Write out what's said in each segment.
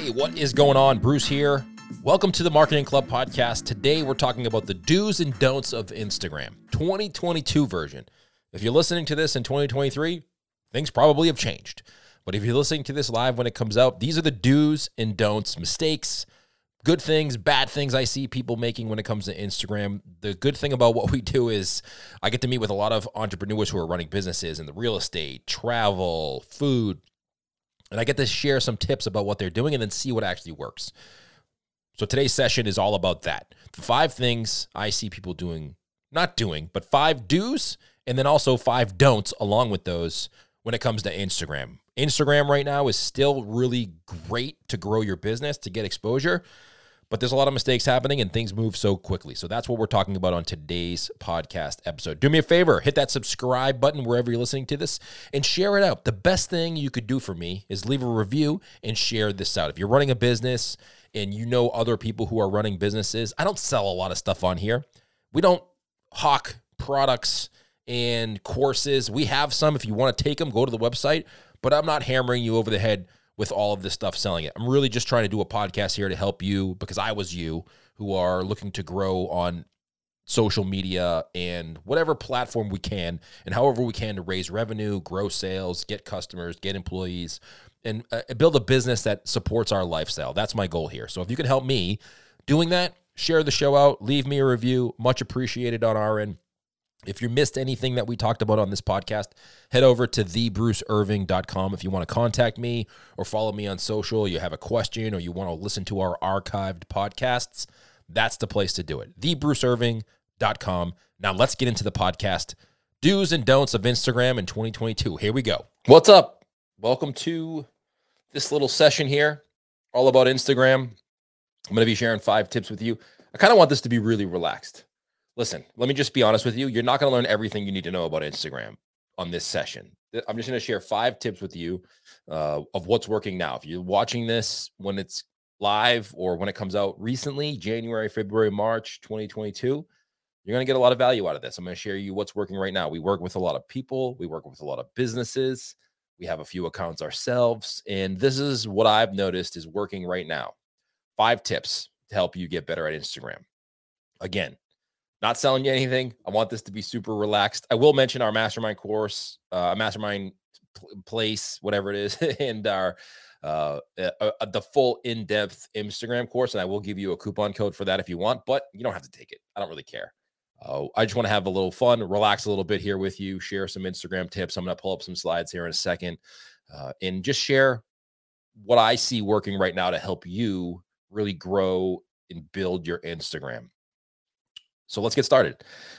Hey, what is going on? Bruce here. Welcome to the Marketing Club podcast. Today we're talking about the do's and don'ts of Instagram, 2022 version. If you're listening to this in 2023, things probably have changed. But if you're listening to this live when it comes out, these are the do's and don'ts, mistakes, good things, bad things I see people making when it comes to Instagram. The good thing about what we do is I get to meet with a lot of entrepreneurs who are running businesses in the real estate, travel, food, and I get to share some tips about what they're doing and then see what actually works. So today's session is all about that. The five things I see people doing, not doing, but five do's and then also five don'ts along with those when it comes to Instagram. Instagram right now is still really great to grow your business, to get exposure, but there's a lot of mistakes happening and things move so quickly. So that's what we're talking about on today's podcast episode. Do me a favor, hit that subscribe button wherever you're listening to this and share it out. The best thing you could do for me is leave a review and share this out. If you're running a business and you know other people who are running businesses, I don't sell a lot of stuff on here. We don't hawk products and courses. We have some. If you want to take them, go to the website, but I'm not hammering you over the head with all of this stuff selling it. I'm really just trying to do a podcast here to help you because I was you who are looking to grow on social media and whatever platform we can and however we can to raise revenue, grow sales, get customers, get employees and uh, build a business that supports our lifestyle. That's my goal here. So if you can help me doing that, share the show out, leave me a review, much appreciated on our end. If you missed anything that we talked about on this podcast, head over to thebruceirving.com. If you want to contact me or follow me on social, you have a question or you want to listen to our archived podcasts, that's the place to do it. Thebruceirving.com. Now let's get into the podcast. Do's and don'ts of Instagram in 2022. Here we go. What's up? Welcome to this little session here, all about Instagram. I'm going to be sharing five tips with you. I kind of want this to be really relaxed listen, let me just be honest with you. You're not going to learn everything you need to know about Instagram on this session. I'm just going to share five tips with you uh, of what's working now. If you're watching this when it's live or when it comes out recently, January, February, March 2022, you're going to get a lot of value out of this. I'm going to share you what's working right now. We work with a lot of people, we work with a lot of businesses, we have a few accounts ourselves, and this is what I've noticed is working right now. Five tips to help you get better at Instagram. Again, not selling you anything. I want this to be super relaxed. I will mention our mastermind course, uh, mastermind place, whatever it is, and our uh, uh, uh, the full in-depth Instagram course, and I will give you a coupon code for that if you want, but you don't have to take it. I don't really care. Uh, I just want to have a little fun, relax a little bit here with you, share some Instagram tips. I'm going to pull up some slides here in a second, uh, and just share what I see working right now to help you really grow and build your Instagram. So let's get started.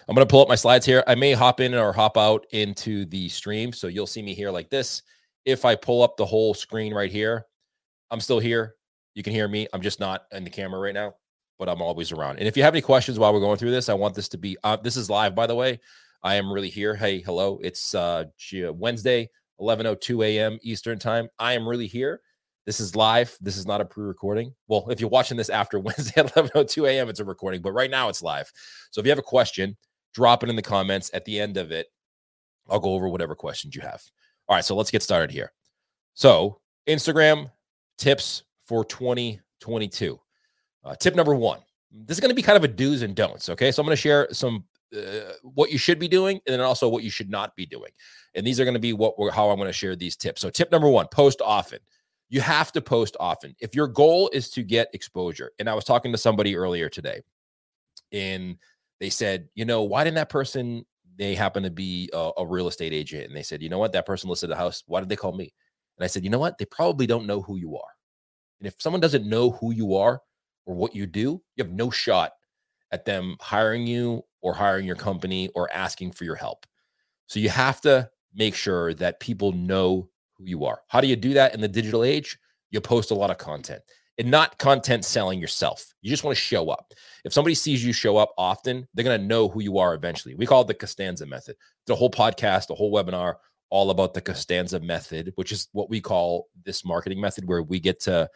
I'm going to pull up my slides here. I may hop in or hop out into the stream. So you'll see me here like this. If I pull up the whole screen right here, I'm still here. You can hear me. I'm just not in the camera right now, but I'm always around. And if you have any questions while we're going through this, I want this to be uh, this is live, by the way. I am really here. Hey, hello. It's uh, Wednesday, 11:02 a.m. Eastern time. I am really here. This is live. This is not a pre-recording. Well, if you're watching this after Wednesday at 11:02 a.m., it's a recording, but right now it's live. So if you have a question, drop it in the comments. At the end of it, I'll go over whatever questions you have. All right, so let's get started here. So Instagram tips for 2022. Uh, tip number one. This is going to be kind of a do's and don'ts. Okay, so I'm going to share some uh, what you should be doing and then also what you should not be doing. And these are going to be what how I'm going to share these tips. So tip number one: post often you have to post often. If your goal is to get exposure, and I was talking to somebody earlier today, and they said, you know, why didn't that person? They happen to be a, a real estate agent, and they said, you know what, that person listed a house. Why did they call me? And I said, you know what, they probably don't know who you are. And if someone doesn't know who you are or what you do, you have no shot at them hiring you or hiring your company or asking for your help. So you have to make sure that people know who you are. How do you do that in the digital age? You post a lot of content and not content selling yourself. You just want to show up. If somebody sees you show up often, they're going to know who you are eventually. We call it the Costanza method. The whole podcast, the whole webinar, all about the Costanza method, which is what we call this marketing method where we get to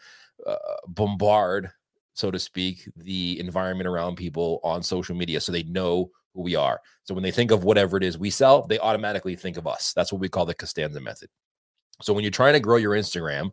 uh, bombard, so to speak, the environment around people on social media so they know who we are. So when they think of whatever it is we sell, they automatically think of us. That's what we call the Costanza method. So when you're trying to grow your Instagram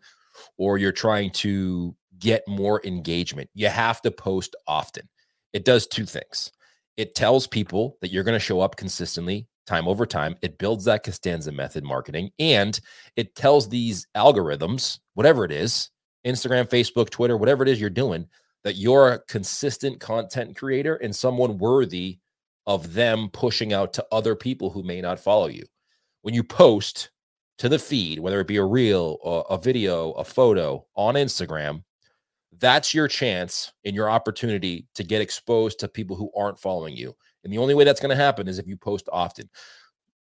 or you're trying to get more engagement, you have to post often. It does two things. It tells people that you're going to show up consistently time over time. It builds that Costanza method marketing and it tells these algorithms, whatever it is, Instagram, Facebook, Twitter, whatever it is you're doing, that you're a consistent content creator and someone worthy of them pushing out to other people who may not follow you. When you post to the feed, whether it be a reel, a video, a photo on Instagram, that's your chance and your opportunity to get exposed to people who aren't following you. And the only way that's going to happen is if you post often.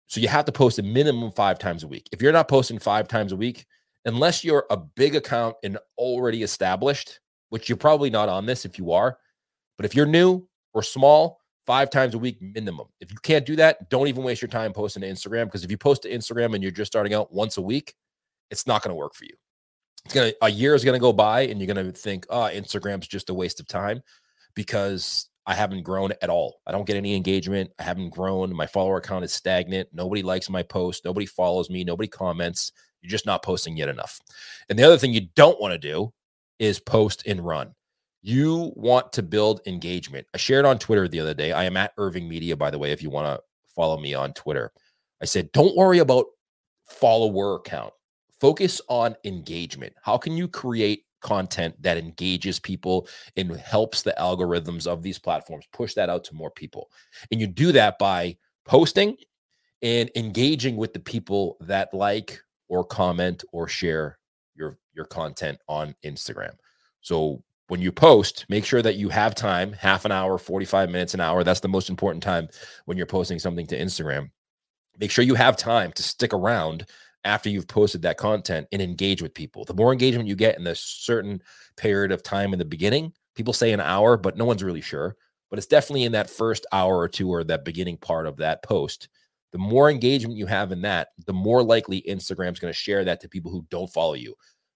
So you have to post a minimum five times a week. If you're not posting five times a week, unless you're a big account and already established, which you're probably not on this if you are, but if you're new or small, five times a week minimum. If you can't do that, don't even waste your time posting to Instagram because if you post to Instagram and you're just starting out once a week, it's not going to work for you. It's gonna a year is gonna go by and you're gonna think, oh, Instagram's just a waste of time because I haven't grown at all. I don't get any engagement. I haven't grown. My follower count is stagnant. Nobody likes my post. Nobody follows me. Nobody comments. You're just not posting yet enough. And the other thing you don't want to do is post and run. You want to build engagement. I shared on Twitter the other day. I am at Irving Media, by the way, if you want to follow me on Twitter. I said, don't worry about follower count. Focus on engagement. How can you create content that engages people and helps the algorithms of these platforms push that out to more people? And you do that by posting and engaging with the people that like or comment or share your your content on Instagram. So when you post, make sure that you have time, half an hour, 45 minutes, an hour. That's the most important time when you're posting something to Instagram. Make sure you have time to stick around after you've posted that content and engage with people. The more engagement you get in a certain period of time in the beginning, people say an hour, but no one's really sure. But it's definitely in that first hour or two or that beginning part of that post. The more engagement you have in that, the more likely Instagram's going to share that to people who don't follow you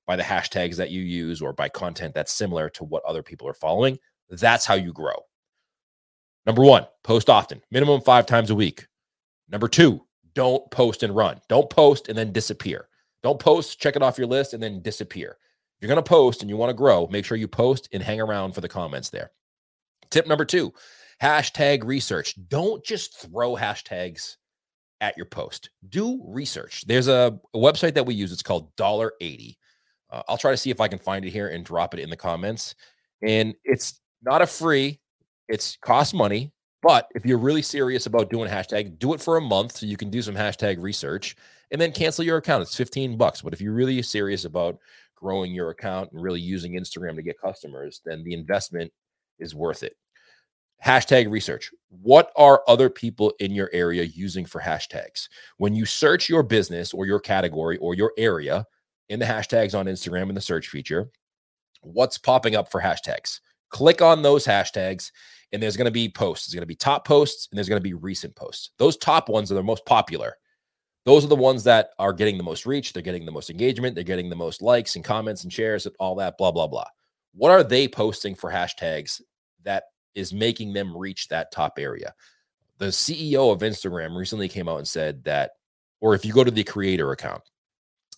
by the hashtags that you use or by content that's similar to what other people are following. That's how you grow. Number one, post often, minimum five times a week. Number two, don't post and run. Don't post and then disappear. Don't post, check it off your list, and then disappear. If you're going to post and you want to grow, make sure you post and hang around for the comments there. Tip number two hashtag research. Don't just throw hashtags at your post. Do research. There's a, a website that we use. It's called Dollar Eighty. Uh, I'll try to see if I can find it here and drop it in the comments. And it's not a free, it's cost money. But if you're really serious about doing hashtag, do it for a month so you can do some hashtag research and then cancel your account. It's 15 bucks. But if you're really serious about growing your account and really using Instagram to get customers, then the investment is worth it. Hashtag research. What are other people in your area using for hashtags? When you search your business or your category or your area, in the hashtags on Instagram in the search feature, what's popping up for hashtags. Click on those hashtags, and there's going to be posts. There's going to be top posts, and there's going to be recent posts. Those top ones are the most popular. Those are the ones that are getting the most reach. They're getting the most engagement. They're getting the most likes and comments and shares and all that, blah, blah, blah. What are they posting for hashtags that is making them reach that top area? The CEO of Instagram recently came out and said that, or if you go to the creator account,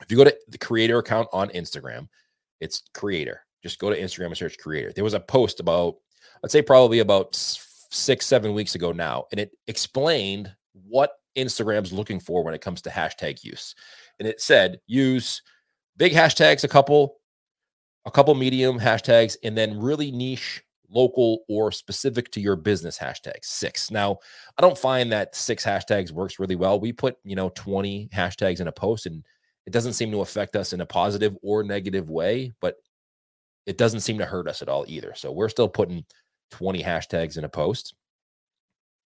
if you go to the creator account on Instagram, it's creator. Just go to Instagram and search creator. There was a post about, I'd say probably about six, seven weeks ago now, and it explained what Instagram's looking for when it comes to hashtag use. And it said use big hashtags, a couple, a couple medium hashtags, and then really niche local or specific to your business hashtags six now i don't find that six hashtags works really well we put you know 20 hashtags in a post and it doesn't seem to affect us in a positive or negative way, but it doesn't seem to hurt us at all either. So we're still putting 20 hashtags in a post.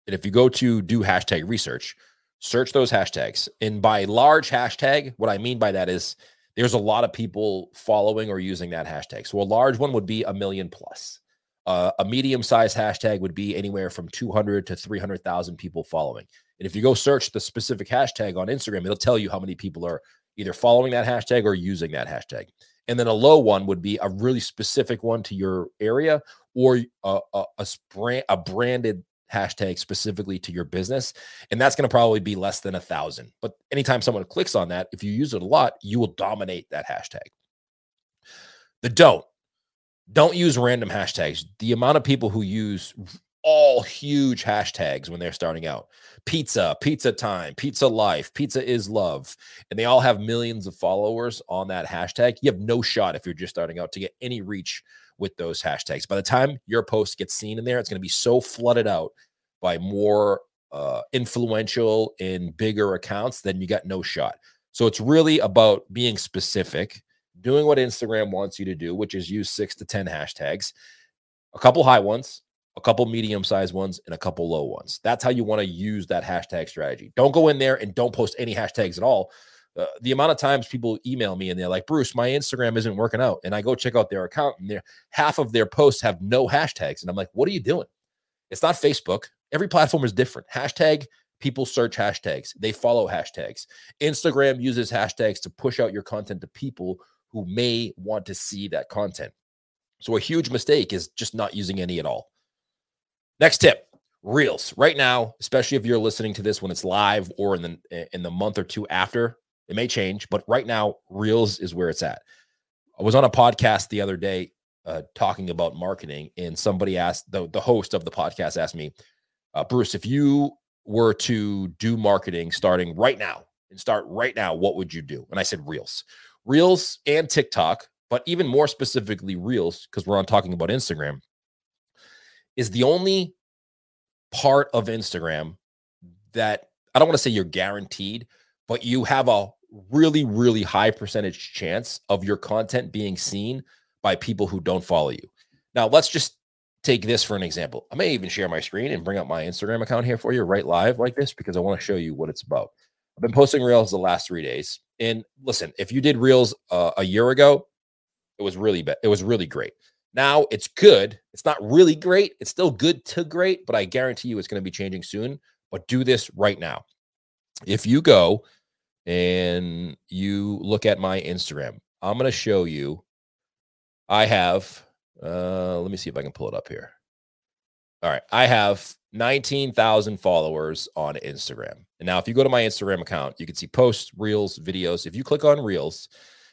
And if you go to do hashtag research, search those hashtags. And by large hashtag, what I mean by that is there's a lot of people following or using that hashtag. So a large one would be a million plus. Uh, a medium sized hashtag would be anywhere from 200 to 300,000 people following. And if you go search the specific hashtag on Instagram, it'll tell you how many people are either following that hashtag or using that hashtag. And then a low one would be a really specific one to your area or uh, a, a, a, brand, a branded hashtag specifically to your business. And that's going to probably be less than a thousand. But anytime someone clicks on that, if you use it a lot, you will dominate that hashtag. The don't. Don't use random hashtags. The amount of people who use all huge hashtags when they're starting out pizza, pizza time, pizza life, pizza is love, and they all have millions of followers on that hashtag. You have no shot if you're just starting out to get any reach with those hashtags. By the time your post gets seen in there, it's going to be so flooded out by more uh, influential and bigger accounts, then you got no shot. So it's really about being specific, doing what Instagram wants you to do, which is use six to 10 hashtags, a couple high ones, a couple medium sized ones, and a couple low ones. That's how you want to use that hashtag strategy. Don't go in there and don't post any hashtags at all. Uh, the amount of times people email me and they're like, Bruce, my Instagram isn't working out. And I go check out their account and half of their posts have no hashtags. And I'm like, what are you doing? It's not Facebook. Every platform is different. Hashtag people search hashtags, they follow hashtags. Instagram uses hashtags to push out your content to people who may want to see that content. So a huge mistake is just not using any at all. Next tip, Reels. Right now, especially if you're listening to this when it's live or in the in the month or two after, it may change, but right now Reels is where it's at. I was on a podcast the other day uh, talking about marketing, and somebody asked the the host of the podcast asked me, uh, Bruce, if you were to do marketing starting right now and start right now, what would you do? And I said Reels, Reels and TikTok, but even more specifically Reels, because we're on talking about Instagram, is the only part of Instagram that I don't want to say you're guaranteed, but you have a really, really high percentage chance of your content being seen by people who don't follow you. Now, let's just take this for an example. I may even share my screen and bring up my Instagram account here for you right live like this because I want to show you what it's about. I've been posting reels the last three days. And listen, if you did reels uh, a year ago, it was really bad. It was really great. Now it's good. It's not really great. It's still good to great, but I guarantee you it's going to be changing soon. But do this right now. If you go and you look at my Instagram, I'm going to show you. I have, uh, let me see if I can pull it up here. All right. I have 19,000 followers on Instagram. And now, if you go to my Instagram account, you can see posts, reels, videos. If you click on reels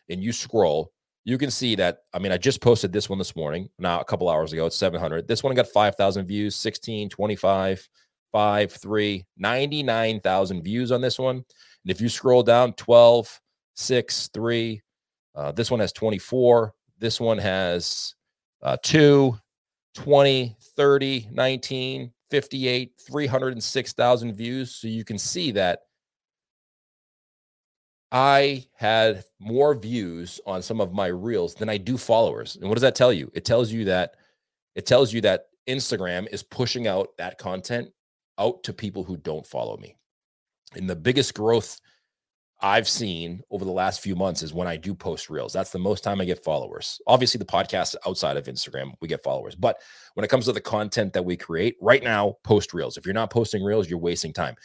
and you scroll, you can see that. I mean, I just posted this one this morning, now a couple hours ago. It's 700. This one got 5,000 views, 16, 25, 5, 3, 99,000 views on this one. And if you scroll down, 12, 6, 3, uh, this one has 24. This one has uh, 2, 20, 30, 19, 58, 306,000 views. So you can see that I had more views on some of my reels than I do followers. And what does that tell you? It tells you that it tells you that Instagram is pushing out that content out to people who don't follow me. And the biggest growth I've seen over the last few months is when I do post reels. That's the most time I get followers. Obviously, the podcast outside of Instagram, we get followers. But when it comes to the content that we create right now, post reels. If you're not posting reels, you're wasting time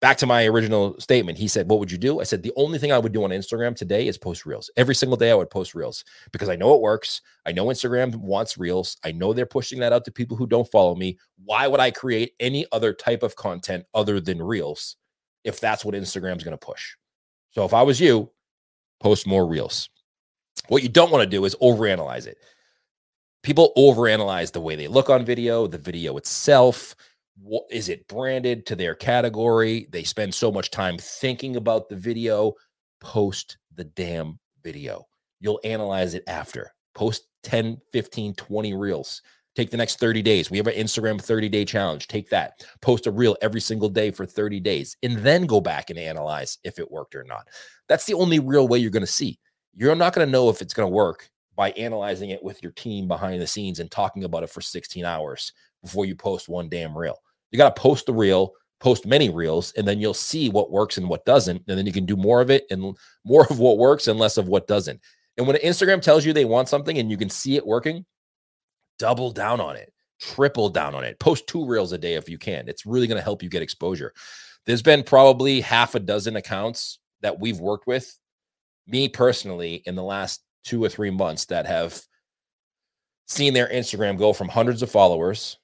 back to my original statement, he said, What would you do? I said, The only thing I would do on Instagram today is post reels. Every single day I would post reels because I know it works. I know Instagram wants reels. I know they're pushing that out to people who don't follow me. Why would I create any other type of content other than reels if that's what Instagram's going to push? So if I was you, post more reels. What you don't want to do is overanalyze it. People overanalyze the way they look on video, the video itself what is it branded to their category? They spend so much time thinking about the video. Post the damn video. You'll analyze it after. Post 10, 15, 20 reels. Take the next 30 days. We have an Instagram 30 day challenge. Take that. Post a reel every single day for 30 days and then go back and analyze if it worked or not. That's the only real way you're going to see. You're not going to know if it's going to work by analyzing it with your team behind the scenes and talking about it for 16 hours before you post one damn reel. You got to post the reel, post many reels, and then you'll see what works and what doesn't. And then you can do more of it and more of what works and less of what doesn't. And when Instagram tells you they want something and you can see it working, double down on it, triple down on it. Post two reels a day if you can. It's really going to help you get exposure. There's been probably half a dozen accounts that we've worked with, me personally, in the last two or three months that have seen their Instagram go from hundreds of followers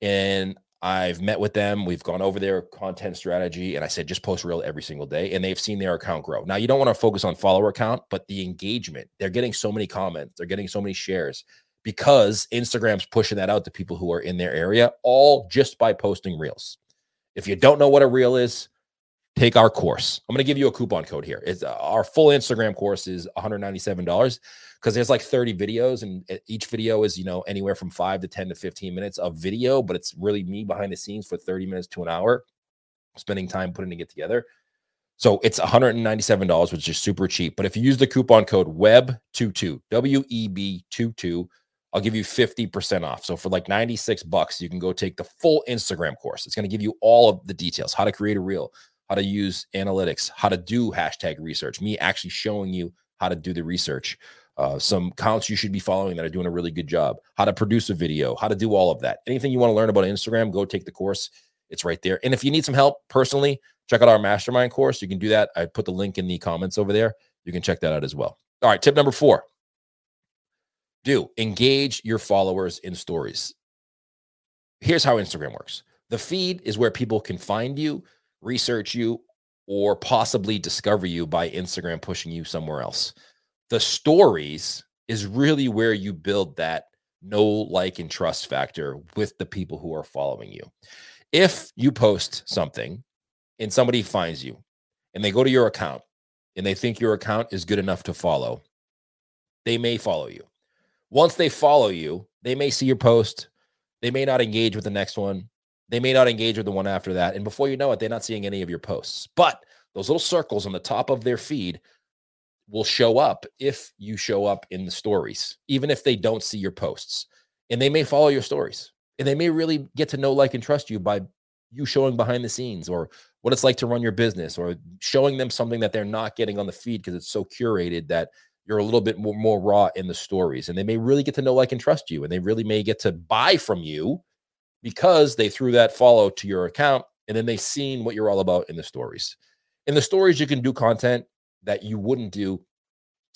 and I've met with them. We've gone over their content strategy, and I said just post real every single day, and they've seen their account grow. Now you don't want to focus on follower count, but the engagement. They're getting so many comments. They're getting so many shares because Instagram's pushing that out to people who are in their area, all just by posting reels. If you don't know what a reel is, take our course. I'm going to give you a coupon code here. It's uh, our full Instagram course is $197 because there's like 30 videos and each video is, you know, anywhere from 5 to 10 to 15 minutes of video, but it's really me behind the scenes for 30 minutes to an hour spending time putting it together. So it's $197, which is super cheap. But if you use the coupon code WEB22, W E B 22, I'll give you 50% off. So for like 96 bucks, you can go take the full Instagram course. It's going to give you all of the details, how to create a reel, how to use analytics, how to do hashtag research, me actually showing you how to do the research, uh, some accounts you should be following that are doing a really good job, how to produce a video, how to do all of that. Anything you want to learn about Instagram, go take the course. It's right there. And if you need some help personally, check out our mastermind course. You can do that. I put the link in the comments over there. You can check that out as well. All right, tip number four do engage your followers in stories. Here's how Instagram works the feed is where people can find you research you, or possibly discover you by Instagram pushing you somewhere else. The stories is really where you build that know, like, and trust factor with the people who are following you. If you post something and somebody finds you and they go to your account and they think your account is good enough to follow, they may follow you. Once they follow you, they may see your post. They may not engage with the next one. They may not engage with the one after that. And before you know it, they're not seeing any of your posts. But those little circles on the top of their feed will show up if you show up in the stories, even if they don't see your posts. And they may follow your stories and they may really get to know, like, and trust you by you showing behind the scenes or what it's like to run your business or showing them something that they're not getting on the feed because it's so curated that you're a little bit more, more raw in the stories. And they may really get to know, like, and trust you. And they really may get to buy from you because they threw that follow to your account and then they seen what you're all about in the stories. In the stories, you can do content that you wouldn't do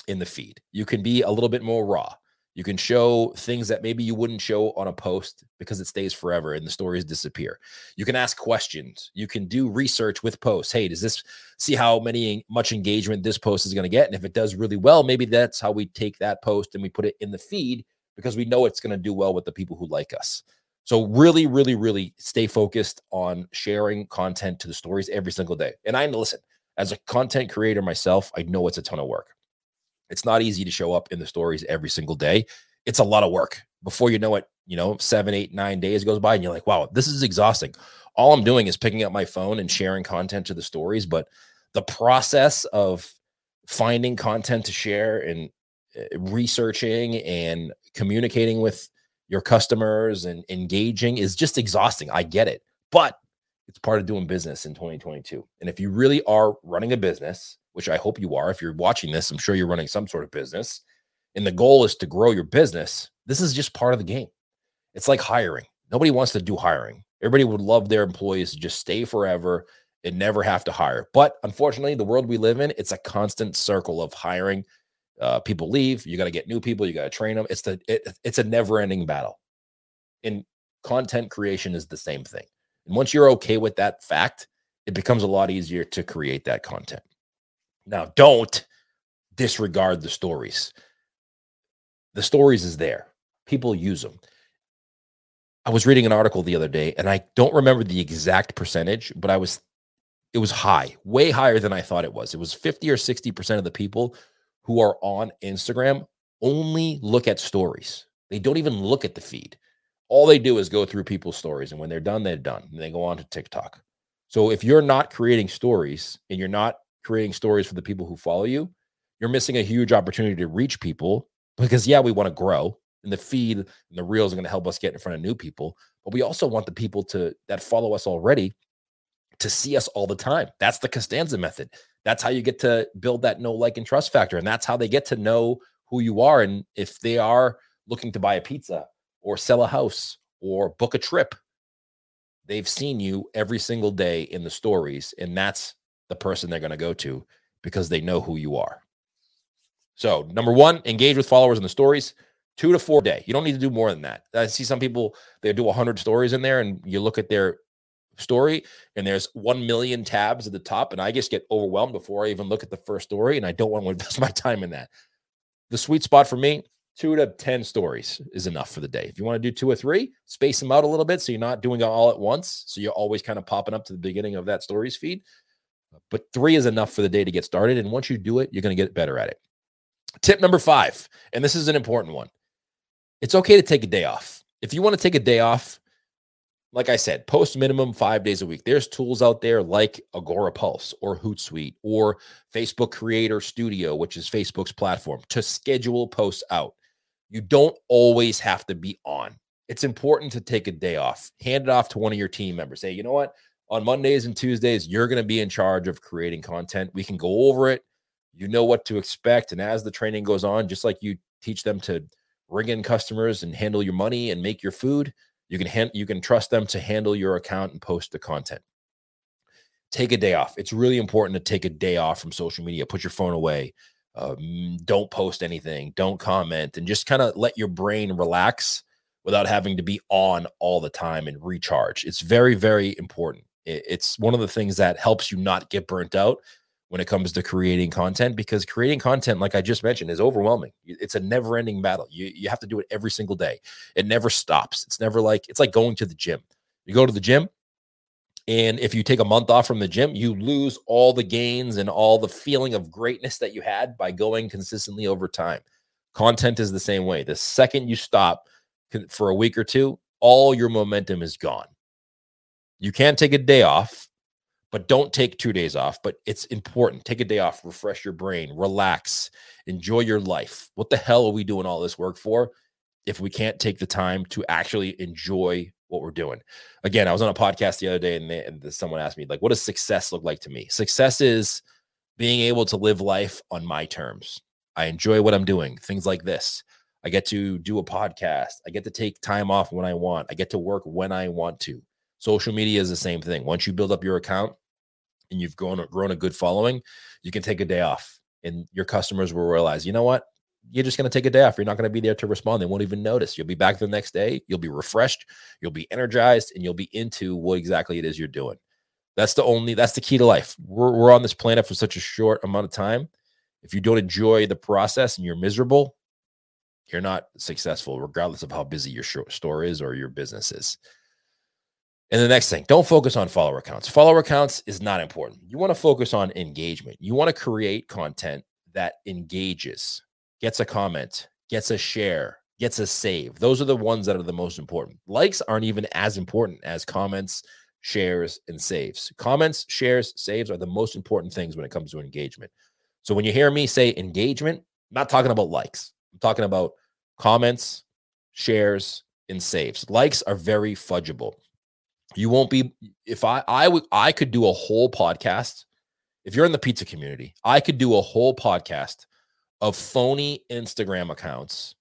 in the feed. You can be a little bit more raw. You can show things that maybe you wouldn't show on a post because it stays forever and the stories disappear. You can ask questions. You can do research with posts. Hey, does this see how many much engagement this post is going to get? And if it does really well, maybe that's how we take that post and we put it in the feed because we know it's going to do well with the people who like us. So really, really, really stay focused on sharing content to the stories every single day. And I listen, as a content creator myself, I know it's a ton of work. It's not easy to show up in the stories every single day. It's a lot of work. Before you know it, you know, seven, eight, nine days goes by, and you're like, wow, this is exhausting. All I'm doing is picking up my phone and sharing content to the stories. But the process of finding content to share and eh, researching and communicating with your customers and engaging is just exhausting. I get it, but it's part of doing business in 2022. And if you really are running a business, which I hope you are, if you're watching this, I'm sure you're running some sort of business, and the goal is to grow your business, this is just part of the game. It's like hiring. Nobody wants to do hiring. Everybody would love their employees to just stay forever and never have to hire. But unfortunately, the world we live in, it's a constant circle of hiring uh, people leave. You got to get new people. You got to train them. It's the it, it's a never ending battle. And content creation is the same thing. And once you're okay with that fact, it becomes a lot easier to create that content. Now, don't disregard the stories. The stories is there. People use them. I was reading an article the other day and I don't remember the exact percentage, but I was it was high, way higher than I thought it was. It was 50 or 60% of the people who are on Instagram only look at stories. They don't even look at the feed. All they do is go through people's stories. And when they're done, they're done. And they go on to TikTok. So if you're not creating stories and you're not creating stories for the people who follow you, you're missing a huge opportunity to reach people because, yeah, we want to grow and the feed and the reels are going to help us get in front of new people. But we also want the people to that follow us already to see us all the time. That's the Costanza method. That's how you get to build that know, like, and trust factor. And that's how they get to know who you are. And if they are looking to buy a pizza or sell a house or book a trip, they've seen you every single day in the stories. And that's the person they're going to go to because they know who you are. So, number one, engage with followers in the stories. two to four day. You don't need to do more than that. I see some people they do 100 stories in there, and you look at their story, and there's 1 million tabs at the top, and I just get overwhelmed before I even look at the first story, and I don't want to invest my time in that. The sweet spot for me, two to 10 stories is enough for the day. If you want to do two or three, space them out a little bit so you're not doing it all at once. So you're always kind of popping up to the beginning of that stories feed. But three is enough for the day to get started. And once you do it, you're going to get better at it. Tip number five, and this is an important one it's okay to take a day off. If you want to take a day off, like I said, post minimum five days a week. There's tools out there like Agorapulse or Hootsuite or Facebook Creator Studio, which is Facebook's platform, to schedule posts out. You don't always have to be on. It's important to take a day off. Hand it off to one of your team members. Say, you know what? On Mondays and Tuesdays, you're going to be in charge of creating content. We can go over it. You know what to expect. And as the training goes on, just like you teach them to ring in customers and handle your money and make your food, you can hand, you can trust them to handle your account and post the content. Take a day off. It's really important to take a day off from social media. Put your phone away. Um, don't post anything. Don't comment, and just kind of let your brain relax without having to be on all the time and recharge. It's very, very important. It's one of the things that helps you not get burnt out when it comes to creating content because creating content like i just mentioned is overwhelming it's a never ending battle you, you have to do it every single day it never stops it's never like it's like going to the gym you go to the gym and if you take a month off from the gym you lose all the gains and all the feeling of greatness that you had by going consistently over time content is the same way the second you stop for a week or two all your momentum is gone you can't take a day off but don't take two days off. But it's important. Take a day off, refresh your brain, relax, enjoy your life. What the hell are we doing all this work for if we can't take the time to actually enjoy what we're doing? Again, I was on a podcast the other day and, they, and someone asked me, like, what does success look like to me? Success is being able to live life on my terms. I enjoy what I'm doing, things like this. I get to do a podcast. I get to take time off when I want. I get to work when I want to. Social media is the same thing. Once you build up your account, and you've grown grown a good following, you can take a day off, and your customers will realize, you know what, you're just going to take a day off. You're not going to be there to respond. They won't even notice. You'll be back the next day. You'll be refreshed. You'll be energized, and you'll be into what exactly it is you're doing. That's the only. That's the key to life. We're we're on this planet for such a short amount of time. If you don't enjoy the process and you're miserable, you're not successful, regardless of how busy your store is or your business is. And the next thing, don't focus on follower accounts. Follower accounts is not important. You want to focus on engagement. You want to create content that engages, gets a comment, gets a share, gets a save. Those are the ones that are the most important. Likes aren't even as important as comments, shares, and saves. Comments, shares, saves are the most important things when it comes to engagement. So when you hear me say engagement, I'm not talking about likes. I'm talking about comments, shares, and saves. Likes are very fudgeable you won't be if i i would i could do a whole podcast if you're in the pizza community i could do a whole podcast of phony instagram accounts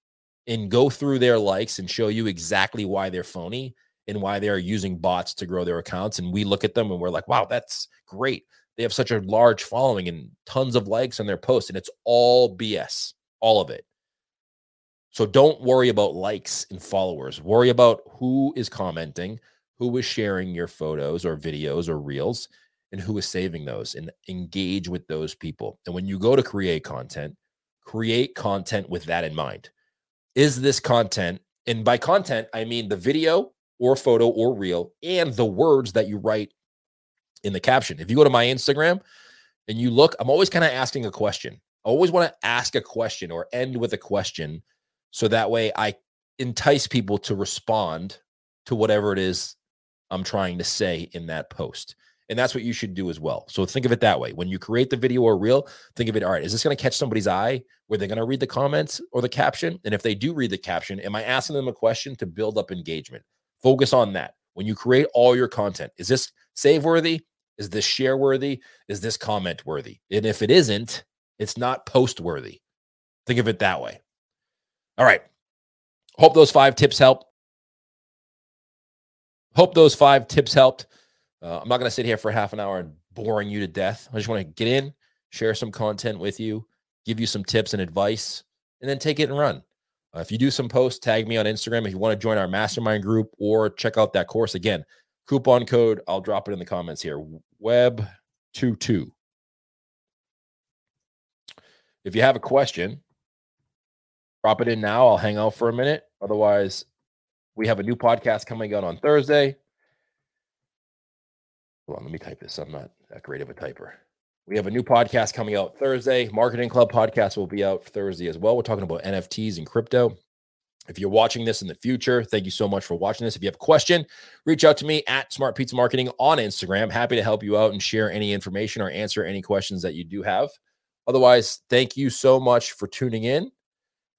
and go through their likes and show you exactly why they're phony and why they're using bots to grow their accounts and we look at them and we're like wow that's great. They have such a large following and tons of likes on their posts and it's all bs all of it. So don't worry about likes and followers. Worry about who is commenting who is sharing your photos or videos or reels and who is saving those and engage with those people. And when you go to create content, create content with that in mind. Is this content, and by content, I mean the video or photo or reel and the words that you write in the caption. If you go to my Instagram and you look, I'm always kind of asking a question. I always want to ask a question or end with a question so that way I entice people to respond to whatever it is I'm trying to say in that post. And that's what you should do as well. So think of it that way. When you create the video or reel, think of it, all right, is this going to catch somebody's eye Were they're going to read the comments or the caption? And if they do read the caption, am I asking them a question to build up engagement? Focus on that. When you create all your content, is this save worthy? Is this share worthy? Is this comment worthy? And if it isn't, it's not post worthy. Think of it that way. All right. Hope those five tips helped. Hope those five tips helped. Uh, I'm not going to sit here for half an hour and boring you to death. I just want to get in, share some content with you, give you some tips and advice, and then take it and run. Uh, if you do some posts, tag me on Instagram if you want to join our mastermind group or check out that course. Again, coupon code, I'll drop it in the comments here Web22. If you have a question, drop it in now. I'll hang out for a minute. Otherwise, we have a new podcast coming out on Thursday. Hold on, let me type this. I'm not that great of a typer. We have a new podcast coming out Thursday. Marketing Club podcast will be out Thursday as well. We're talking about NFTs and crypto. If you're watching this in the future, thank you so much for watching this. If you have a question, reach out to me at Smart Pizza Marketing on Instagram. Happy to help you out and share any information or answer any questions that you do have. Otherwise, thank you so much for tuning in.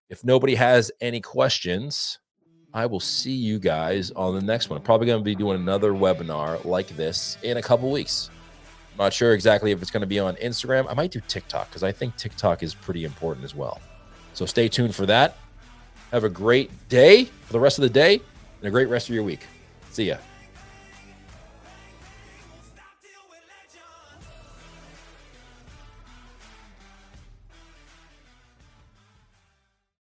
If nobody has any questions, I will see you guys on the next one. Probably going to be doing another webinar like this in a couple weeks. Not sure exactly if it's going to be on Instagram. I might do TikTok because I think TikTok is pretty important as well. So stay tuned for that. Have a great day for the rest of the day and a great rest of your week. See ya.